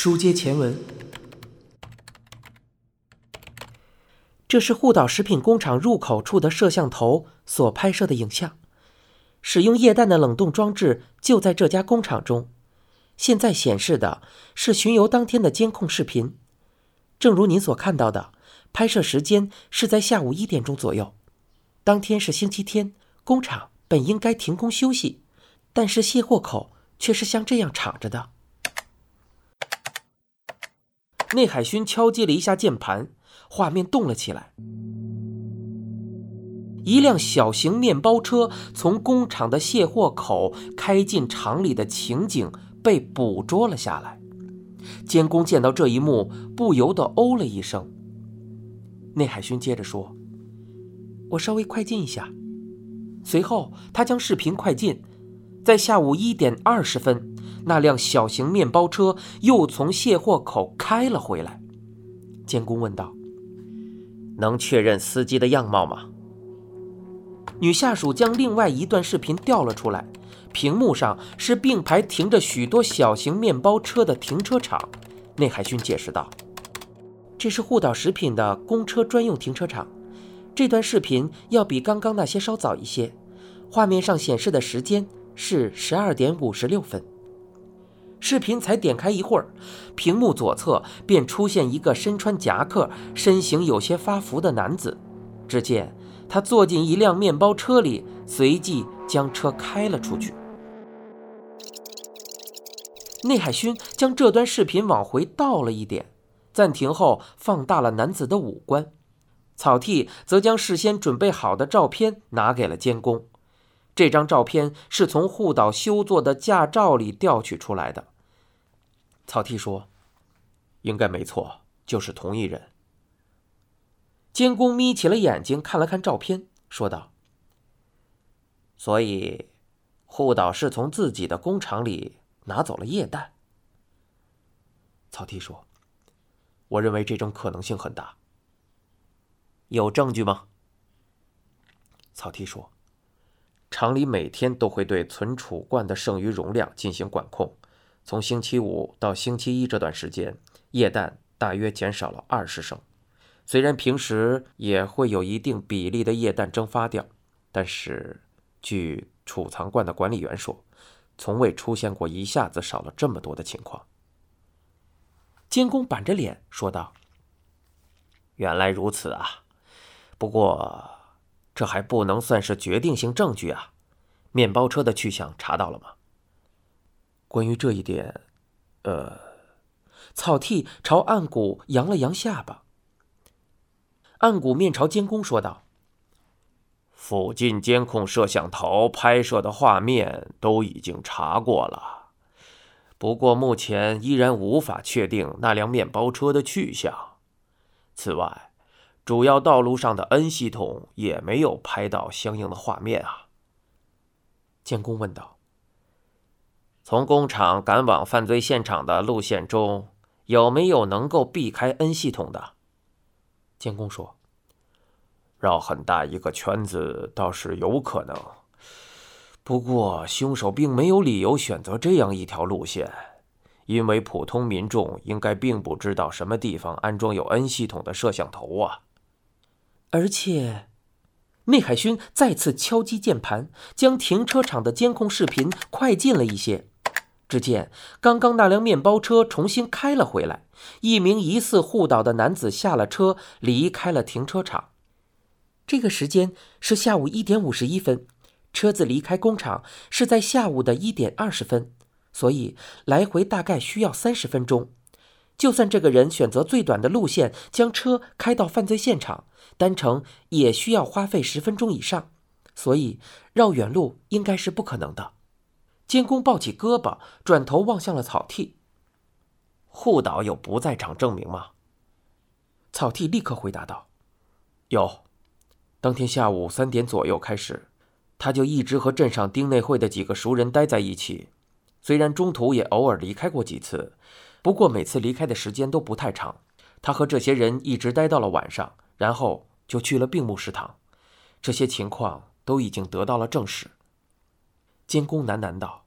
书接前文，这是护岛食品工厂入口处的摄像头所拍摄的影像。使用液氮的冷冻装置就在这家工厂中。现在显示的是巡游当天的监控视频。正如您所看到的，拍摄时间是在下午一点钟左右。当天是星期天，工厂本应该停工休息，但是卸货口却是像这样敞着的。内海勋敲击了一下键盘，画面动了起来。一辆小型面包车从工厂的卸货口开进厂里的情景被捕捉了下来。监工见到这一幕，不由得哦了一声。内海勋接着说：“我稍微快进一下。”随后，他将视频快进，在下午一点二十分。那辆小型面包车又从卸货口开了回来。监工问道：“能确认司机的样貌吗？”女下属将另外一段视频调了出来，屏幕上是并排停着许多小型面包车的停车场。内海勋解释道：“这是护岛食品的公车专用停车场。这段视频要比刚刚那些稍早一些，画面上显示的时间是十二点五十六分。”视频才点开一会儿，屏幕左侧便出现一个身穿夹克、身形有些发福的男子。只见他坐进一辆面包车里，随即将车开了出去。内海勋将这段视频往回倒了一点，暂停后放大了男子的五官。草剃则将事先准备好的照片拿给了监工。这张照片是从护岛修作的驾照里调取出来的。草剃说：“应该没错，就是同一人。”监工眯起了眼睛，看了看照片，说道：“所以，护岛是从自己的工厂里拿走了液氮。”草剃说：“我认为这种可能性很大。有证据吗？”草剃说。厂里每天都会对存储罐的剩余容量进行管控。从星期五到星期一这段时间，液氮大约减少了二十升。虽然平时也会有一定比例的液氮蒸发掉，但是据储藏罐的管理员说，从未出现过一下子少了这么多的情况。监工板着脸说道：“原来如此啊，不过……”这还不能算是决定性证据啊！面包车的去向查到了吗？关于这一点，呃，草剃朝岸谷扬了扬下巴。岸谷面朝监工说道：“附近监控摄像头拍摄的画面都已经查过了，不过目前依然无法确定那辆面包车的去向。此外。”主要道路上的 N 系统也没有拍到相应的画面啊。建工问道：“从工厂赶往犯罪现场的路线中，有没有能够避开 N 系统的？”建工说：“绕很大一个圈子倒是有可能，不过凶手并没有理由选择这样一条路线，因为普通民众应该并不知道什么地方安装有 N 系统的摄像头啊。”而且，内海勋再次敲击键盘，将停车场的监控视频快进了一些。只见刚刚那辆面包车重新开了回来，一名疑似护岛的男子下了车，离开了停车场。这个时间是下午一点五十一分，车子离开工厂是在下午的一点二十分，所以来回大概需要三十分钟。就算这个人选择最短的路线，将车开到犯罪现场，单程也需要花费十分钟以上，所以绕远路应该是不可能的。监工抱起胳膊，转头望向了草剃。护岛有不在场证明吗？草剃立刻回答道：“有，当天下午三点左右开始，他就一直和镇上丁内会的几个熟人待在一起，虽然中途也偶尔离开过几次。”不过每次离开的时间都不太长，他和这些人一直待到了晚上，然后就去了病木食堂。这些情况都已经得到了证实。监工喃喃道：“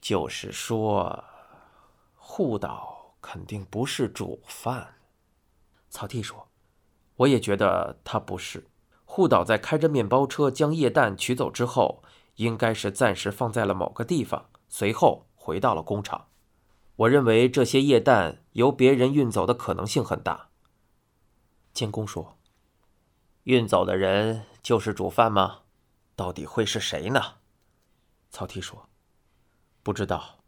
就是说，护岛肯定不是主犯。草剃说：“我也觉得他不是。护岛在开着面包车将液氮取走之后，应该是暂时放在了某个地方，随后回到了工厂。我认为这些液氮由别人运走的可能性很大。”监工说：“运走的人就是主犯吗？到底会是谁呢？”草剃说：“不知道。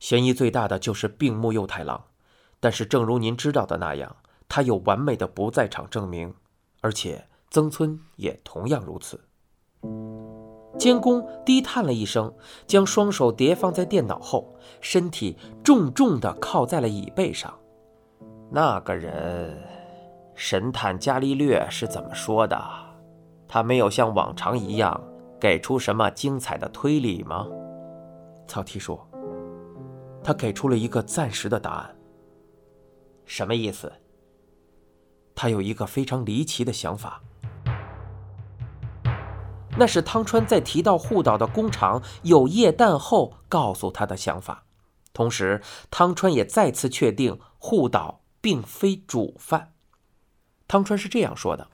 嫌疑最大的就是病木右太郎，但是正如您知道的那样。”他有完美的不在场证明，而且曾村也同样如此。监工低叹了一声，将双手叠放在电脑后，身体重重地靠在了椅背上。那个人，神探伽利略是怎么说的？他没有像往常一样给出什么精彩的推理吗？草剃说：“他给出了一个暂时的答案。什么意思？”他有一个非常离奇的想法，那是汤川在提到护岛的工厂有液氮后告诉他的想法。同时，汤川也再次确定护岛并非主犯。汤川是这样说的：“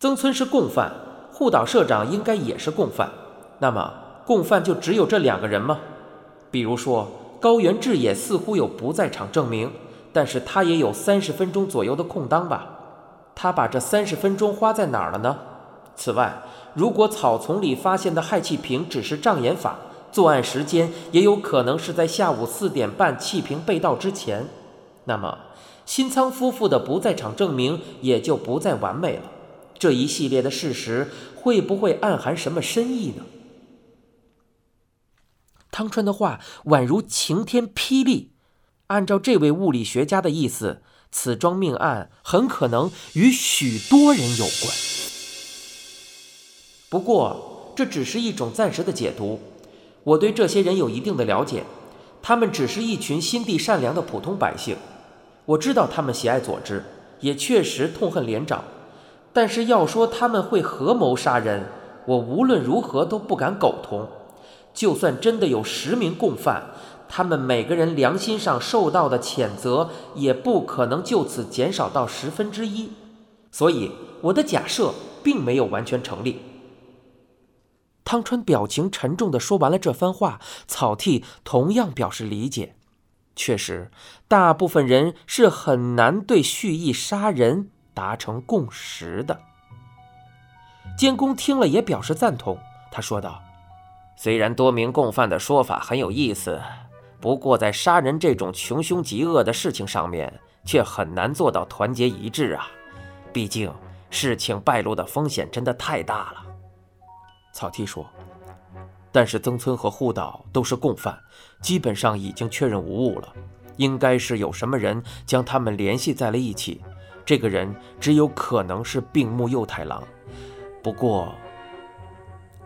曾村是共犯，护岛社长应该也是共犯。那么，共犯就只有这两个人吗？比如说，高原智也似乎有不在场证明。”但是他也有三十分钟左右的空档吧？他把这三十分钟花在哪儿了呢？此外，如果草丛里发现的氦气瓶只是障眼法，作案时间也有可能是在下午四点半气瓶被盗之前。那么，新仓夫妇的不在场证明也就不再完美了。这一系列的事实会不会暗含什么深意呢？汤川的话宛如晴天霹雳。按照这位物理学家的意思，此桩命案很可能与许多人有关。不过，这只是一种暂时的解读。我对这些人有一定的了解，他们只是一群心地善良的普通百姓。我知道他们喜爱佐治，也确实痛恨连长。但是要说他们会合谋杀人，我无论如何都不敢苟同。就算真的有十名共犯，他们每个人良心上受到的谴责也不可能就此减少到十分之一，所以我的假设并没有完全成立。汤川表情沉重地说完了这番话，草剃同样表示理解。确实，大部分人是很难对蓄意杀人达成共识的。监工听了也表示赞同，他说道：“虽然多名共犯的说法很有意思。”不过，在杀人这种穷凶极恶的事情上面，却很难做到团结一致啊！毕竟，事情败露的风险真的太大了。草剃说：“但是曾村和护岛都是共犯，基本上已经确认无误了。应该是有什么人将他们联系在了一起。这个人只有可能是病木右太郎。不过，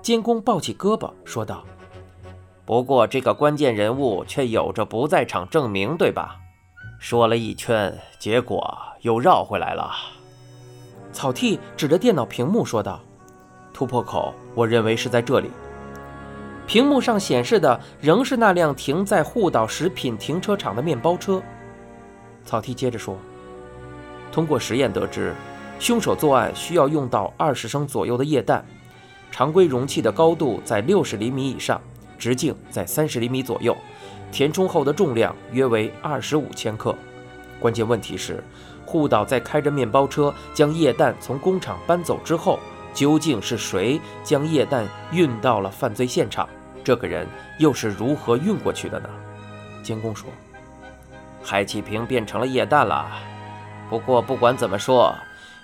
监工抱起胳膊说道。”不过，这个关键人物却有着不在场证明，对吧？说了一圈，结果又绕回来了。草剃指着电脑屏幕说道：“突破口，我认为是在这里。”屏幕上显示的仍是那辆停在护岛食品停车场的面包车。草剃接着说：“通过实验得知，凶手作案需要用到二十升左右的液氮，常规容器的高度在六十厘米以上。”直径在三十厘米左右，填充后的重量约为二十五千克。关键问题是，护岛在开着面包车将液氮从工厂搬走之后，究竟是谁将液氮运到了犯罪现场？这个人又是如何运过去的呢？监工说：“氦气瓶变成了液氮了。不过不管怎么说，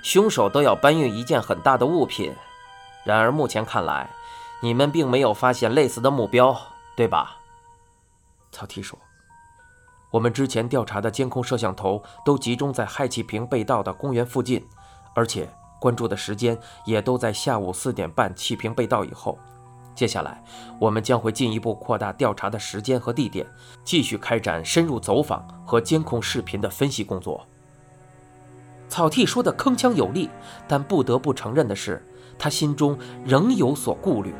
凶手都要搬运一件很大的物品。然而目前看来。”你们并没有发现类似的目标，对吧？曹提说：“我们之前调查的监控摄像头都集中在氦气瓶被盗的公园附近，而且关注的时间也都在下午四点半气瓶被盗以后。接下来，我们将会进一步扩大调查的时间和地点，继续开展深入走访和监控视频的分析工作。”草剃说的铿锵有力，但不得不承认的是，他心中仍有所顾虑。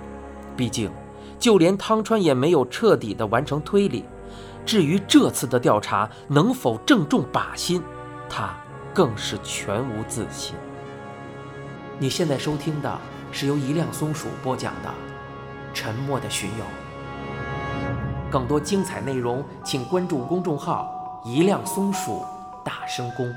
毕竟，就连汤川也没有彻底的完成推理，至于这次的调查能否正中靶心，他更是全无自信。你现在收听的是由一辆松鼠播讲的《沉默的巡游》，更多精彩内容请关注公众号“一辆松鼠大声公”。